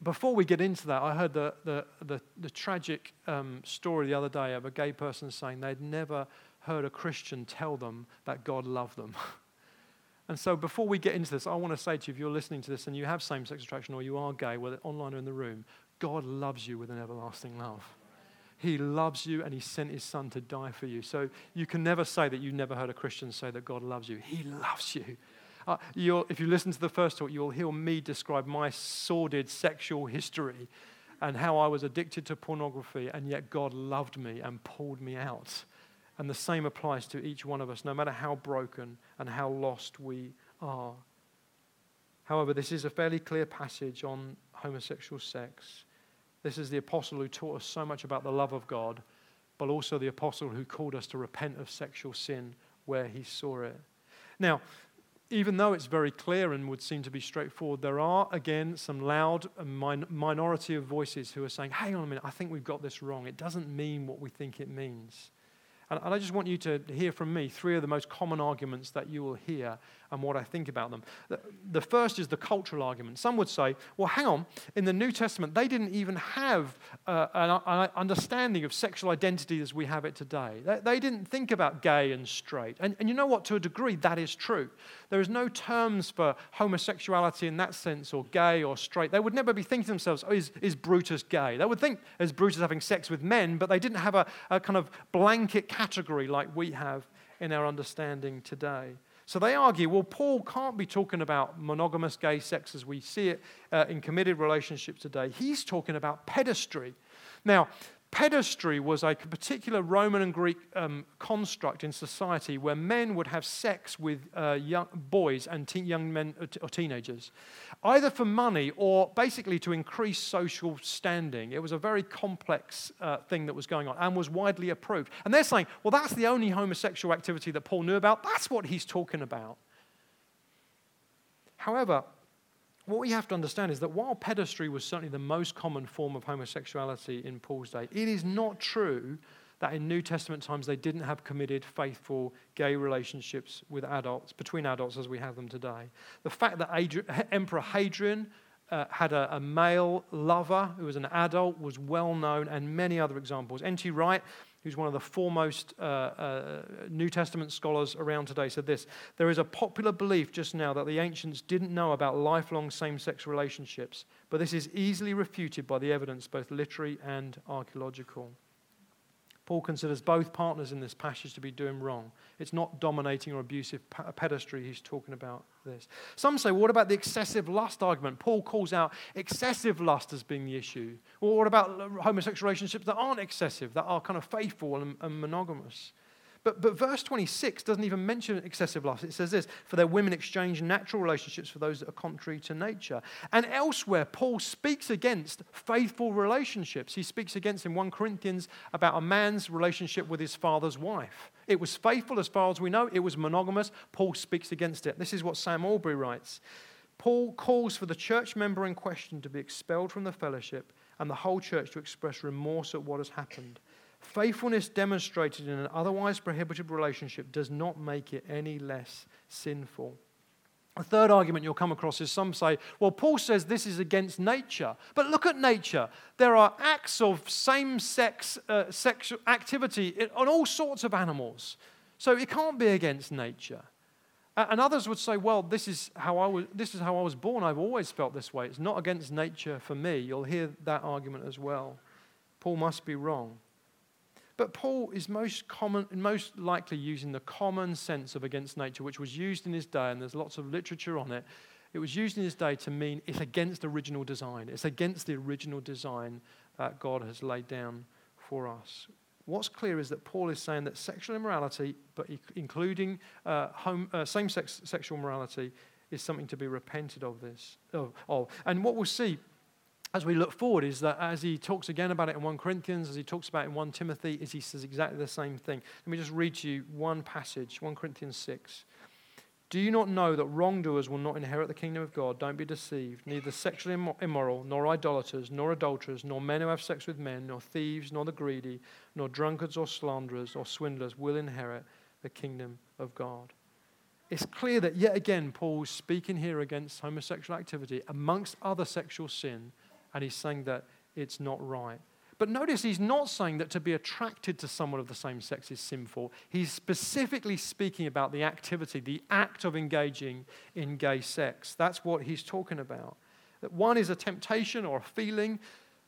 before we get into that, I heard the, the, the, the tragic um, story the other day of a gay person saying they'd never heard a Christian tell them that God loved them. And so, before we get into this, I want to say to you if you're listening to this and you have same sex attraction or you are gay, whether online or in the room, God loves you with an everlasting love. He loves you and He sent His Son to die for you. So, you can never say that you never heard a Christian say that God loves you. He loves you. Uh, if you listen to the first talk, you'll hear me describe my sordid sexual history and how I was addicted to pornography, and yet God loved me and pulled me out. And the same applies to each one of us, no matter how broken and how lost we are. However, this is a fairly clear passage on homosexual sex. This is the apostle who taught us so much about the love of God, but also the apostle who called us to repent of sexual sin where he saw it. Now, even though it's very clear and would seem to be straightforward, there are, again, some loud min- minority of voices who are saying, hang on a minute, I think we've got this wrong. It doesn't mean what we think it means. And, I just want you to hear from me three of the most common arguments that you will hear and what I think about them. The first is the cultural argument. Some would say, well, hang on, in the New Testament, they didn't even have uh, an, understanding of sexual identity as we have it today. They, didn't think about gay and straight. And you know what? To a degree, that is true. There is no terms for homosexuality in that sense, or gay or straight. They would never be thinking to themselves, oh, is, is Brutus gay? They would think, is Brutus having sex with men? But they didn't have a, a kind of blanket category like we have in our understanding today. So they argue, well, Paul can't be talking about monogamous gay sex as we see it uh, in committed relationships today. He's talking about pederasty. Now, Pederasty was a particular Roman and Greek um, construct in society where men would have sex with uh, young boys and te- young men or, t- or, teenagers, either for money or basically to increase social standing. It was a very complex uh, thing that was going on and was widely approved. And they're saying, well, that's the only homosexual activity that Paul knew about. That's what he's talking about. However, what we have to understand is that while pederasty was certainly the most common form of homosexuality in Paul's day, it is not true that in New Testament times they didn't have committed, faithful, gay relationships with adults, between adults as we have them today. The fact that Emperor Hadrian uh, had a, a, male lover who was an adult was well known, and many other examples. N.T. Wright, who's one of the foremost uh, uh, New Testament scholars around today, said this There is a popular belief just now that the ancients didn't know about lifelong same sex relationships, but this is easily refuted by the evidence, both literary and archaeological. Paul considers both partners in this passage to be doing wrong. It's not dominating or abusive pederasty he's talking about this. Some say, well, what about the excessive lust argument? Paul calls out excessive lust as being the issue. Well, what about homosexual relationships that aren't excessive, that are kind of faithful and, and monogamous? But, but verse 26 doesn't even mention excessive lust. It says this For their women exchange natural relationships for those that are contrary to nature. And elsewhere, Paul speaks against faithful relationships. He speaks against in 1 Corinthians about a man's relationship with his father's wife. It was faithful as far as we know, it was monogamous. Paul speaks against it. This is what Sam Allberry writes. Paul calls for the church member in question to be expelled from the fellowship and the whole church to express remorse at what has happened. Faithfulness demonstrated in an otherwise prohibited relationship does not make it any less sinful. A third argument you'll come across is some say, well, Paul says this is against nature. But look at nature. There are acts of same sex uh, sexual activity on all sorts of animals. So it can't be against nature. And others would say, well, this is, how I was, this is how I was born. I've always felt this way. It's not against nature for me. You'll hear that argument as well. Paul must be wrong. But Paul is most common, most likely using the common sense of against nature, which was used in his day, and there's lots of literature on it. It was used in his day to mean it's against original design. It's against the original design that God has laid down for us. What's clear is that Paul is saying that sexual immorality, but including uh, uh, same-sex sexual morality, is something to be repented of. This of, of. And what we'll see as we look forward is that as he talks again about it in 1 Corinthians, as he talks about it in 1 Timothy, is he says exactly the same thing. Let me just read to you one passage, 1 Corinthians 6. Do you not know that wrongdoers will not inherit the kingdom of God? Don't be deceived. Neither sexually immoral, nor idolaters, nor adulterers, nor men who have sex with men, nor thieves, nor the greedy, nor drunkards or slanderers or swindlers will inherit the kingdom of God. It's clear that yet again Paul's speaking here against homosexual activity amongst other sexual sin and he's saying that it's not right. But notice he's not saying that to be attracted to someone of the same sex is sinful. He's specifically speaking about the activity, the act of engaging in gay sex. That's what he's talking about. That one is a temptation or a feeling,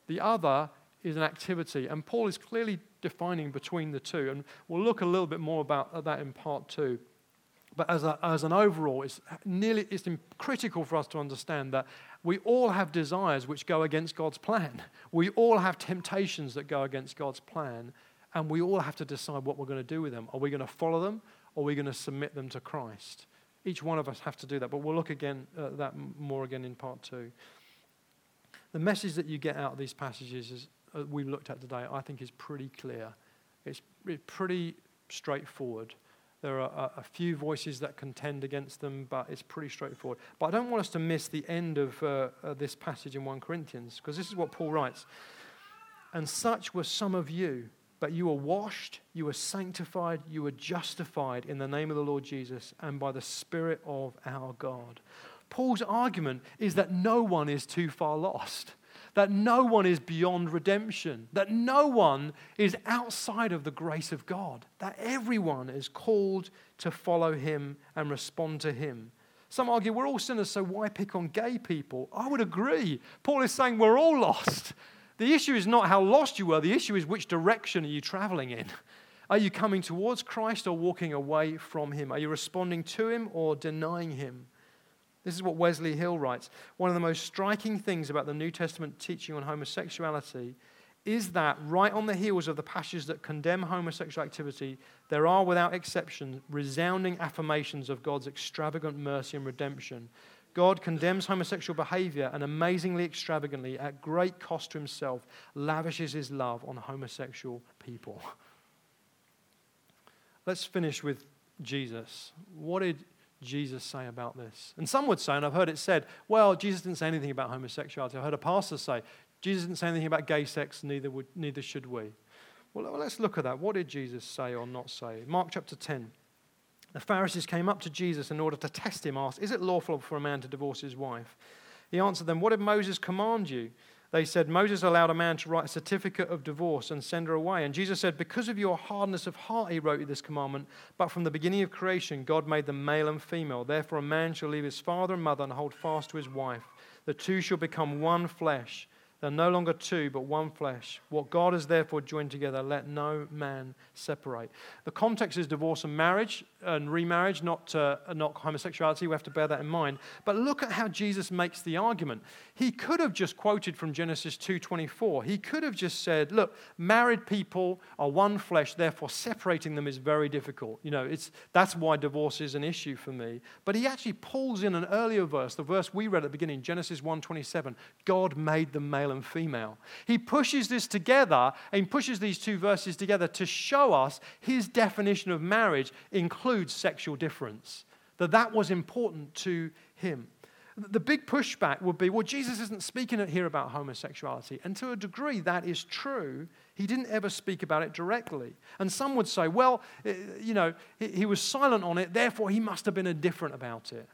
the other is an activity. And Paul is clearly defining between the two. And we'll look a little bit more about that in part two. But as, a, as an overall, it's nearly it's critical for us to understand that we all have desires which go against God's plan. We all have temptations that go against God's plan, and we all have to decide what we're going to do with them. Are we going to follow them, or are we going to submit them to Christ? Each one of us have to do that, but we'll look again at that more again in part two. The message that you get out of these passages, is, uh, we looked at today, I think is pretty clear. It's, it's pretty straightforward. There are a, a, few voices that contend against them, but it's pretty straightforward. But I don't want us to miss the end of uh, uh, this passage in 1 Corinthians, because this is what Paul writes. And such were some of you, but you were washed, you were sanctified, you were justified in the name of the Lord Jesus and by the Spirit of our God. Paul's argument is that no one is too far lost that no one is beyond redemption, that no one is outside of the grace of God, that everyone is called to follow Him and respond to Him. Some argue we're all sinners, so why pick on gay people? I would agree. Paul is saying we're all lost. The issue is not how lost you were, the issue is which direction are you traveling in? Are you coming towards Christ or walking away from Him? Are you responding to Him or denying Him? This is what Wesley Hill writes. One of the most striking things about the New Testament teaching on homosexuality is that right on the heels of the passages that condemn homosexual activity, there are, without exception, resounding affirmations of God's extravagant mercy and redemption. God condemns homosexual behavior and amazingly extravagantly, at great cost to himself, lavishes his love on homosexual people. Let's finish with Jesus. What did Jesus say about this? And some would say, and I've heard it said, well, Jesus didn't say anything about homosexuality. I heard a pastor say, Jesus didn't say anything about gay sex, neither, would, neither should we. Well, let's look at that. What did Jesus say or not say? Mark chapter 10. The Pharisees came up to Jesus in order to test him, asked, Is it lawful for a man to divorce his wife? He answered them, What did Moses command you? They said, Moses allowed a man to write a certificate of divorce and send her away. And Jesus said, Because of your hardness of heart, he wrote you this commandment. But from the beginning of creation, God made them male and female. Therefore, a man shall leave his father and mother and hold fast to his wife. The two shall become one flesh. They're no longer two, but one flesh. What God has therefore joined together, let no man separate. The context is divorce and marriage and remarriage, not, uh, not homosexuality. We have to bear that in mind. But look at how Jesus makes the argument. He could have just quoted from Genesis 2:24. He could have just said, "Look, married people are one flesh, therefore separating them is very difficult." You know, it's that's why divorce is an issue for me. But he actually pulls in an earlier verse, the verse we read at the beginning, Genesis 1:27. God made them male and female. He pushes this together and pushes these two verses together to show us his definition of marriage includes sexual difference, that that was important to him. The big pushback would be well, Jesus isn't speaking here about homosexuality. And to a degree, that is true. He didn't ever speak about it directly. And some would say, well, eh, you know, he was silent on it, therefore he must have been indifferent about it.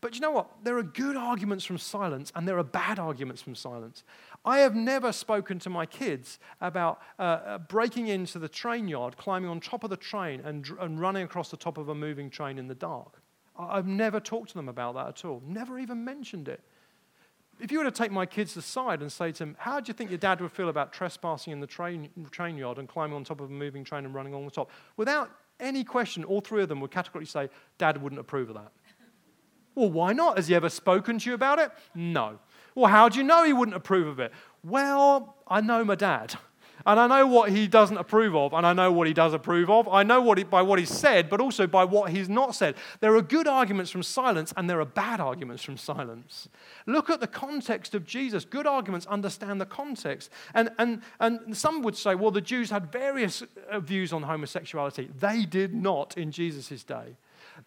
But you know what? There are good arguments from silence and there are bad arguments from silence. I have never spoken to my kids about uh, uh, breaking into the train yard, climbing on top of the train, and, and running across the top of a moving train in the dark. I've never talked to them about that at all, never even mentioned it. If you were to take my kids aside and say to them, How do you think your dad would feel about trespassing in the train, train yard and climbing on top of a moving train and running on the top? Without any question, all three of them would categorically say, Dad wouldn't approve of that. Well, why not? Has he ever spoken to you about it? No. Well, how do you know he wouldn't approve of it? Well, I know my dad. And I know what he doesn't approve of, and I know what he does approve of. I know what he, by what he's said, but also by what he's not said. There are good arguments from silence, and there are bad arguments from silence. Look at the context of Jesus. Good arguments understand the context. And, and, and some would say, well, the Jews had various uh, views on homosexuality. They did not in Jesus' day.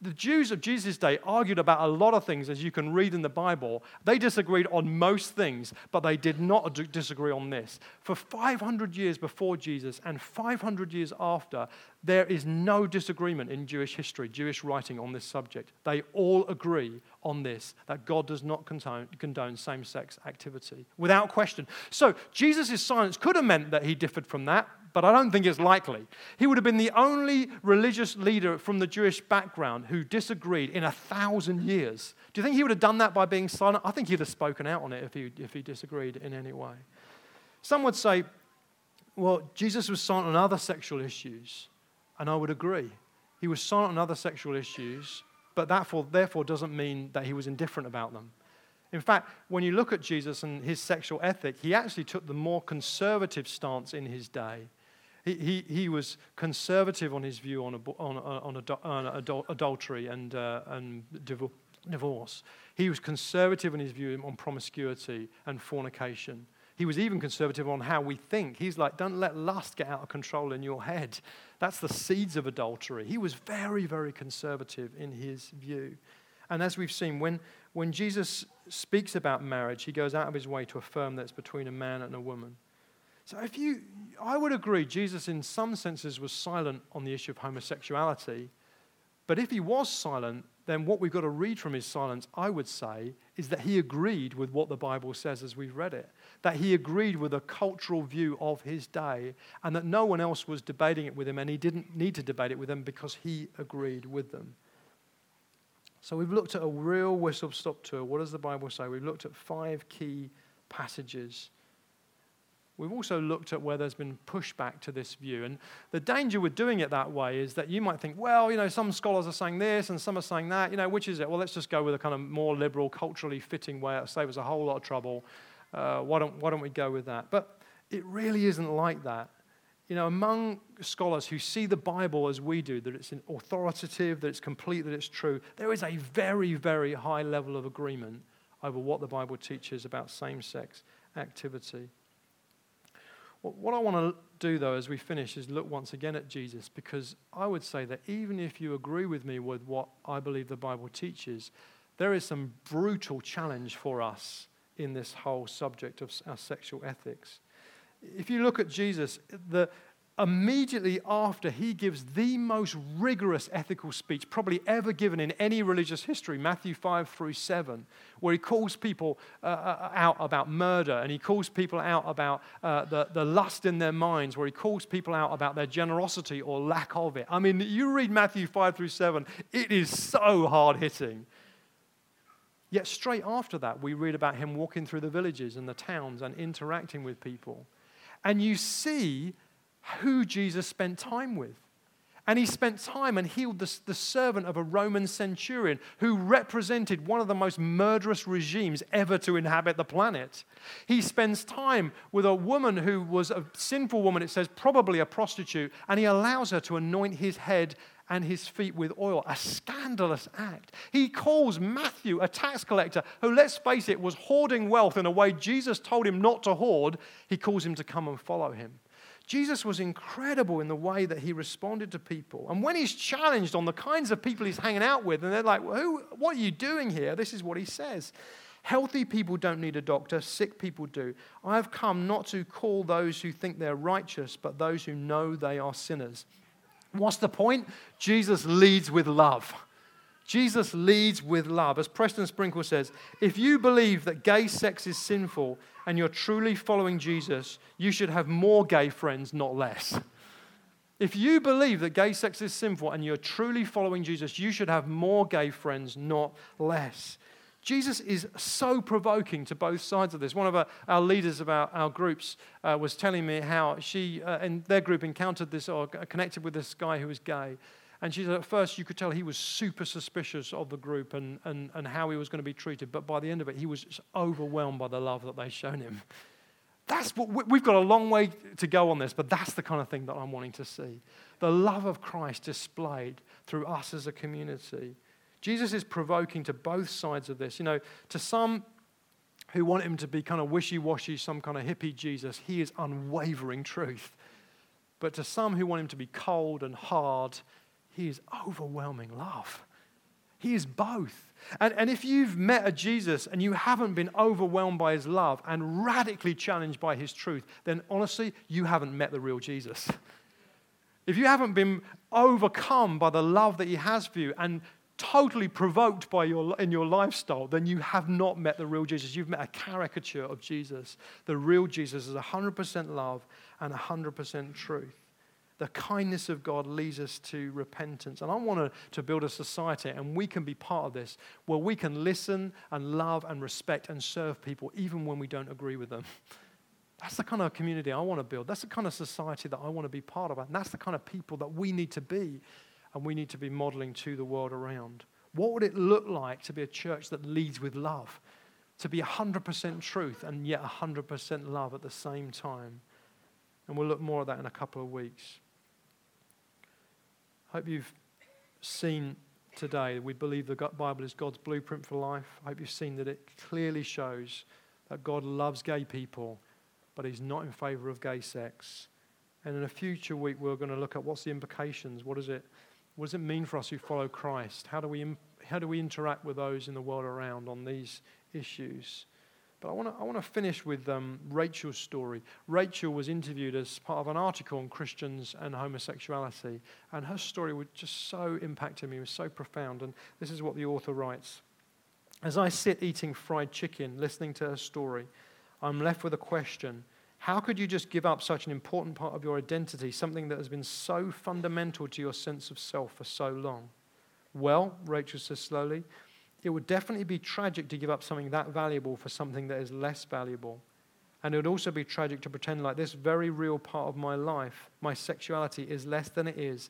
The Jews of Jesus' day argued about a lot of things, as you can read in the Bible. They disagreed on most things, but they did not disagree on this. For 500 years before Jesus and 500 years after, there is no disagreement in Jewish history, Jewish writing on this subject. They all agree on this that God does not condone, same sex activity, without question. So, Jesus' silence could have meant that he differed from that, but I don't think it's likely. He would have been the only religious leader from the Jewish background who disagreed in a thousand years. Do you think he would have done that by being silent? I think he'd have spoken out on it if he, if he disagreed in any way. Some would say, well, Jesus was silent on other sexual issues, and I would agree. He was silent on other sexual issues, but that for, therefore doesn't mean that he was indifferent about them. In fact, when you look at Jesus and his sexual ethic, he actually took the more conservative stance in his day. He, he, was conservative on his view on, on, on, on adul- adultery and, uh, and divorce. He was conservative in his view on promiscuity and fornication. He was even conservative on how we think. He's like, don't let lust get out of control in your head. That's the seeds of adultery. He was very, very conservative in his view. And as we've seen, when, when Jesus speaks about marriage, he goes out of his way to affirm that it's between a man and a woman. So if you, I would agree, Jesus in some senses was silent on the issue of homosexuality. But if he was silent, then what we've got to read from his silence, I would say, is that he agreed with what the Bible says as we've read it. That he agreed with a cultural view of his day, and that no one else was debating it with him, and he didn't need to debate it with them because he agreed with them. So we've looked at a real whistle stop tour. What does the Bible say? We've looked at five key passages We've also looked at where there's been pushback to this view. And the danger with doing it that way is that you might think, well, you know, some scholars are saying this and some are saying that. You know, which is it? Well, let's just go with a kind of more liberal, culturally fitting way. It'll save us a whole lot of trouble. Uh, why, don't, why don't we go with that? But it really isn't like that. You know, among scholars who see the Bible as we do, that it's authoritative, that it's complete, that it's true, there is a very, very high level of agreement over what the Bible teaches about same sex activity. What I want to do, though, as we finish, is look once again at Jesus because I would say that even if you agree with me with what I believe the Bible teaches, there is some brutal challenge for us in this whole subject of our sexual ethics. If you look at Jesus, the, immediately after he gives the most rigorous ethical speech probably ever given in any religious history, Matthew 5 through 7, where he calls people uh, uh, out about murder and he calls people out about uh, the, the lust in their minds, where he calls people out about their generosity or lack of it. I mean, you read Matthew 5 through 7, it is so hard hitting. Yet, straight after that, we read about him walking through the villages and the towns and interacting with people. And you see who Jesus spent time with. And he spent time and healed the, the, servant of a Roman centurion who represented one of the most murderous regimes ever to inhabit the planet. He spends time with a woman who was a sinful woman, it says, probably a prostitute, and he allows her to anoint his head and his feet with oil. A scandalous act. He calls Matthew, a tax collector, who, let's face it, was hoarding wealth in a way Jesus told him not to hoard, he calls him to come and follow him. Jesus was incredible in the way that he responded to people. And when he's challenged on the kinds of people he's hanging out with, and they're like, well, who, What are you doing here? This is what he says. Healthy people don't need a doctor, sick people do. I have come not to call those who think they're righteous, but those who know they are sinners. What's the point? Jesus leads with love. Jesus leads with love. As Preston Sprinkle says, if you believe that gay sex is sinful and you're truly following Jesus, you should have more gay friends, not less. If you believe that gay sex is sinful and you're truly following Jesus, you should have more gay friends, not less. Jesus is so provoking to both sides of this. One of our, our leaders of our, our groups uh, was telling me how she, uh, in their group, encountered this or connected with this guy who was gay. And she said at first you could tell he was super suspicious of the group and, and, and how he was going to be treated. But by the end of it, he was overwhelmed by the love that they'd shown him. That's what we've got a long way to go on this, but that's the kind of thing that I'm wanting to see. The love of Christ displayed through us as a community. Jesus is provoking to both sides of this. You know, to some who want him to be kind of wishy washy, some kind of hippie Jesus, he is unwavering truth. But to some who want him to be cold and hard, he is overwhelming love. He is both. And, and if you've met a Jesus and you haven't been overwhelmed by his love and radically challenged by his truth, then honestly, you haven't met the real Jesus. If you haven't been overcome by the love that he has for you and totally provoked by your, in your lifestyle, then you have not met the real Jesus. You've met a caricature of Jesus. The real Jesus is 100% love and 100% truth the kindness of God leads us to repentance. And I want to, build a society, and we can be part of this, where we can listen and love and respect and serve people even when we don't agree with them. That's the kind of community I want to build. That's the kind of society that I want to be part of. And that's the kind of people that we need to be, and we need to be modeling to the world around. What would it look like to be a church that leads with love? To be 100% truth and yet 100% love at the same time. And we'll look more at that in a couple of weeks. I hope you've seen today we believe the Bible is God's blueprint for life. I hope you've seen that it clearly shows that God loves gay people, but He's not in favor of gay sex. And in a future week, we're going to look at what's the implications. What does it, what does it mean for us who follow Christ? How do we, how do we interact with those in the world around on these issues? But I want to I finish with um, Rachel's story. Rachel was interviewed as part of an article on Christians and homosexuality, and her story was just so impacted me, it was so profound. And this is what the author writes As I sit eating fried chicken, listening to her story, I'm left with a question. How could you just give up such an important part of your identity, something that has been so fundamental to your sense of self for so long? Well, Rachel says slowly, it would definitely be tragic to give up something that valuable for something that is less valuable. And it would also be tragic to pretend like this very real part of my life, my sexuality, is less than it is.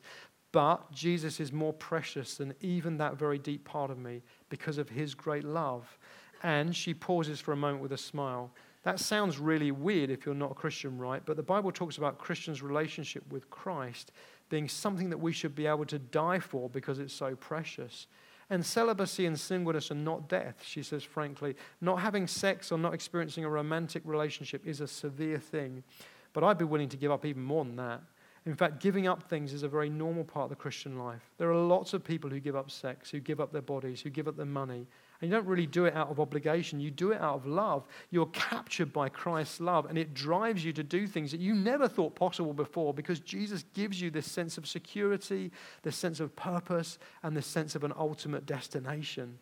But Jesus is more precious than even that very deep part of me because of his great love. And she pauses for a moment with a smile. That sounds really weird if you're not a Christian, right? But the Bible talks about Christians' relationship with Christ being something that we should be able to die for because it's so precious. And celibacy and singleness are not death, she says frankly. Not having sex or not experiencing a romantic relationship is a severe thing. But I'd be willing to give up even more than that. In fact, giving up things is a very normal part of the Christian life. There are lots of people who give up sex, who give up their bodies, who give up their money, And you don't really do it out of obligation, you do it out of love. You're captured by Christ's love, and it drives you to do things that you never thought possible before because Jesus gives you this sense of security, this sense of purpose, and this sense of an ultimate destination.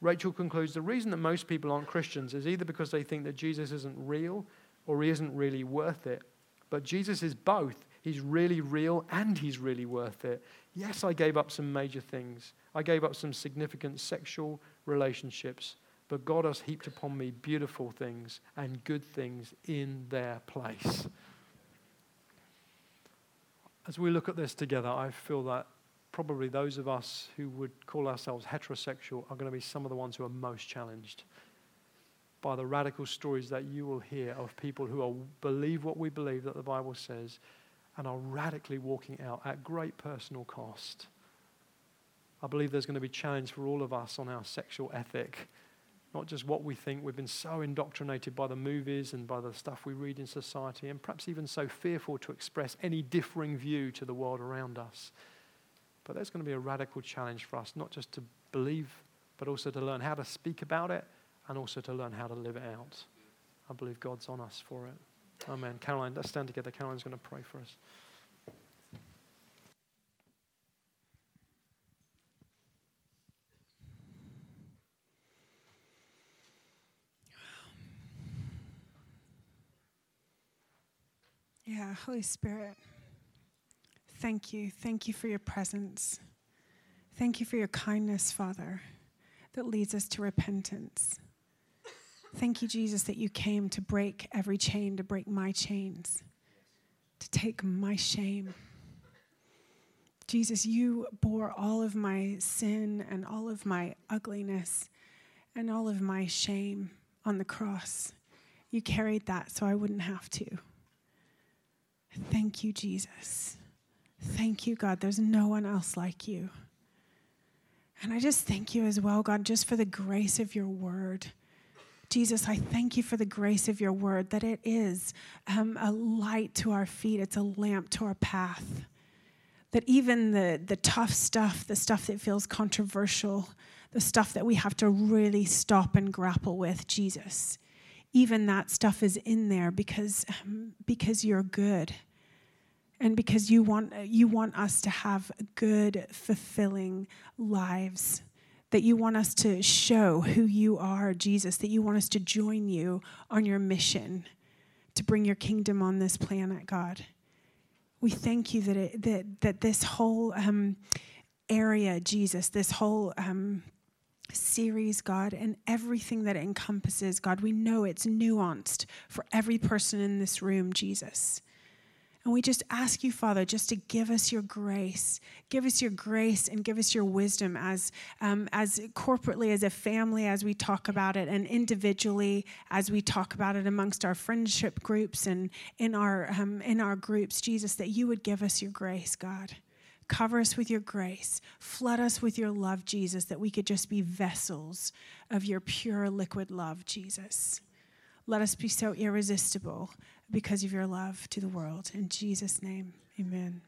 Rachel concludes the reason that most people aren't Christians is either because they think that Jesus isn't real or he isn't really worth it. But Jesus is both. He's really real and he's really worth it. Yes, I gave up some major things. I gave up some significant sexual relationships, but God has heaped upon me beautiful things and good things in their place. As we look at this together, I feel that probably those of us who would call ourselves heterosexual are going to be some of the ones who are most challenged by the radical stories that you will hear of people who are, believe what we believe that the Bible says and are radically walking out at great personal cost. I believe there's going to be challenge for all of us on our sexual ethic, not just what we think. We've been so indoctrinated by the movies and by the stuff we read in society, and perhaps even so fearful to express any differing view to the world around us. But there's going to be a radical challenge for us, not just to believe, but also to learn how to speak about it and also to learn how to live it out. I believe God's on us for it. Amen. Caroline, let's stand together. Caroline's going to pray for us. Holy Spirit, thank you. Thank you for your presence. Thank you for your kindness, Father, that leads us to repentance. Thank you, Jesus, that you came to break every chain, to break my chains, to take my shame. Jesus, you bore all of my sin and all of my ugliness and all of my shame on the cross. You carried that so I wouldn't have to. Thank you, Jesus. Thank you, God. There's no one else like you. And I just thank you as well, God, just for the grace of your word. Jesus, I thank you for the grace of your word, that it is um, a light to our feet, it's a lamp to our path. That even the, the tough stuff, the stuff that feels controversial, the stuff that we have to really stop and grapple with, Jesus, even that stuff is in there because, um, because you're good. And because you want, you want us to have good, fulfilling lives. That you want us to show who you are, Jesus, that you want us to join you on your mission to bring your kingdom on this planet, God. We thank you that, it, that, that this whole um, area, Jesus, this whole um, series, God, and everything that it encompasses, God, we know it's nuanced for every person in this room, Jesus. And we just ask you, Father, just to give us your grace. Give us your grace and give us your wisdom as, um, as corporately, as a family, as we talk about it, and individually, as we talk about it amongst our friendship groups and in our, um, in our groups, Jesus, that you would give us your grace, God. Cover us with your grace. Flood us with your love, Jesus, that we could just be vessels of your pure liquid love, Jesus. Let us be so irresistible because of your love to the world. In Jesus' name, amen.